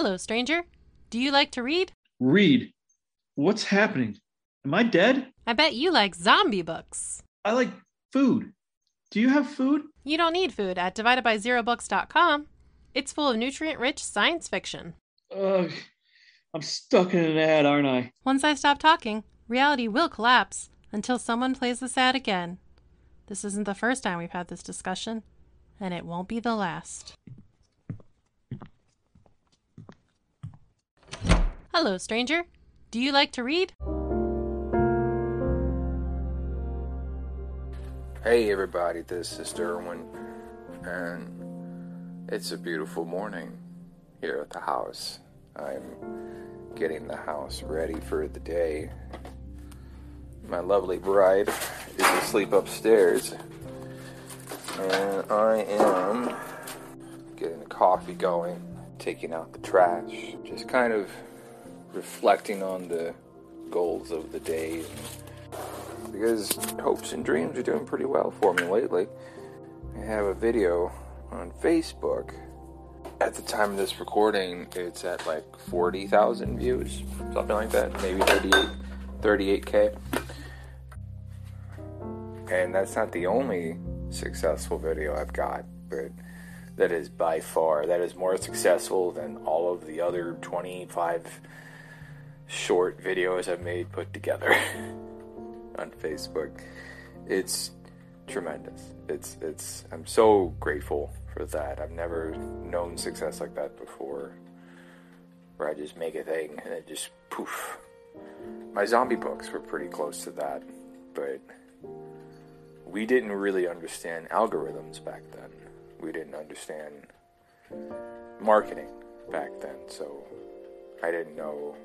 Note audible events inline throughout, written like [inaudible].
Hello, stranger. Do you like to read? Read. What's happening? Am I dead? I bet you like zombie books. I like food. Do you have food? You don't need food at dividedbyzerobooks.com. It's full of nutrient rich science fiction. Ugh. I'm stuck in an ad, aren't I? Once I stop talking, reality will collapse until someone plays this ad again. This isn't the first time we've had this discussion, and it won't be the last. Hello, stranger. Do you like to read? Hey everybody, this is Derwin, and it's a beautiful morning here at the house. I'm getting the house ready for the day. My lovely bride is asleep upstairs, and I am getting the coffee going, taking out the trash, just kind of reflecting on the goals of the day. Because hopes and dreams are doing pretty well for me lately. I have a video on Facebook. At the time of this recording, it's at like 40,000 views, something like that, maybe 38, 38k. And that's not the only successful video I've got, but that is by far that is more successful than all of the other 25 short videos I've made put together [laughs] on Facebook. It's tremendous. It's it's I'm so grateful for that. I've never known success like that before. Where I just make a thing and it just poof. My zombie books were pretty close to that, but we didn't really understand algorithms back then. We didn't understand marketing back then, so I didn't know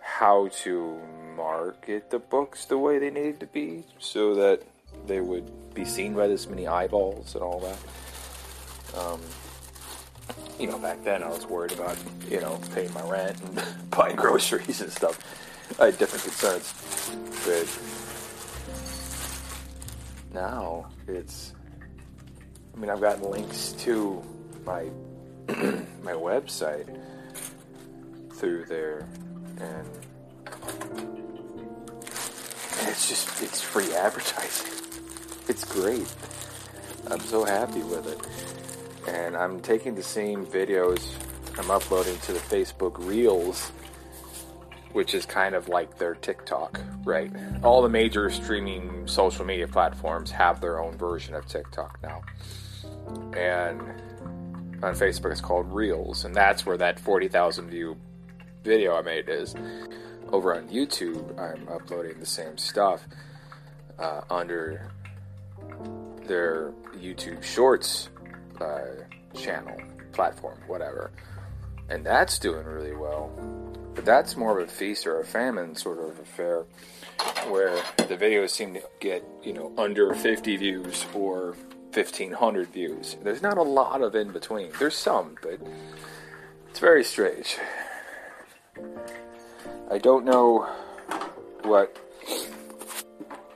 how to market the books the way they needed to be so that they would be seen by this many eyeballs and all that. Um, you know, back then I was worried about, you know, paying my rent and [laughs] buying groceries and stuff. I had different concerns. But now it's, I mean, I've gotten links to my [clears throat] my website through there, and it's just it's free advertising. [laughs] It's great. I'm so happy with it. And I'm taking the same videos I'm uploading to the Facebook Reels, which is kind of like their TikTok, right? All the major streaming social media platforms have their own version of TikTok now. And on Facebook it's called Reels, and that's where that 40,000 view video I made is over on YouTube, I'm uploading the same stuff uh, under their YouTube Shorts uh, channel, platform, whatever. And that's doing really well. But that's more of a feast or a famine sort of affair where the videos seem to get, you know, under 50 views or 1500 views. There's not a lot of in between. There's some, but it's very strange. I don't know what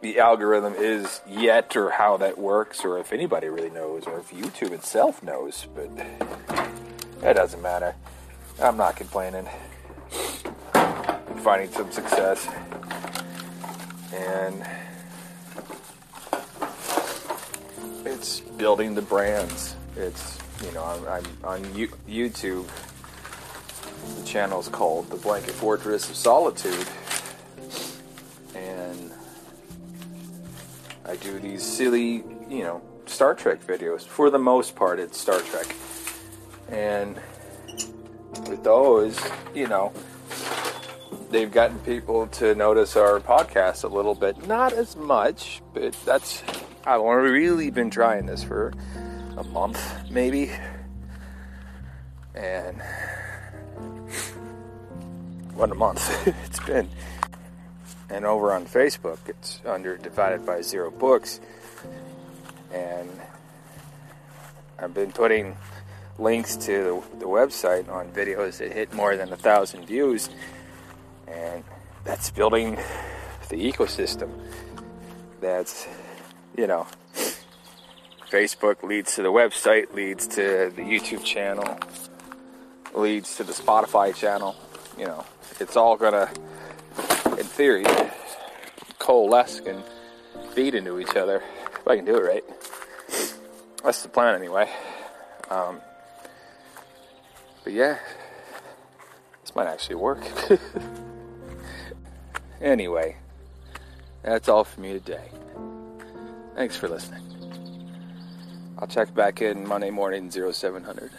the algorithm is yet or how that works or if anybody really knows or if YouTube itself knows, but that doesn't matter. I'm not complaining. I'm finding some success. And it's building the brands. It's, you know, I'm, I'm on YouTube the channel is called The Blanket Fortress of Solitude. And I do these silly, you know, Star Trek videos. For the most part, it's Star Trek. And with those, you know, they've gotten people to notice our podcast a little bit. Not as much, but that's. I've only really been trying this for a month, maybe. And what a month [laughs] it's been. And over on Facebook, it's under Divided by Zero Books. And I've been putting links to the, the website on videos that hit more than a thousand views. And that's building the ecosystem. That's, you know, Facebook leads to the website, leads to the YouTube channel, leads to the Spotify channel. You know, it's all gonna, in theory, coalesce and feed into each other. If I can do it right. That's the plan anyway. Um, but yeah, this might actually work. [laughs] anyway, that's all for me today. Thanks for listening. I'll check back in Monday morning, 0700.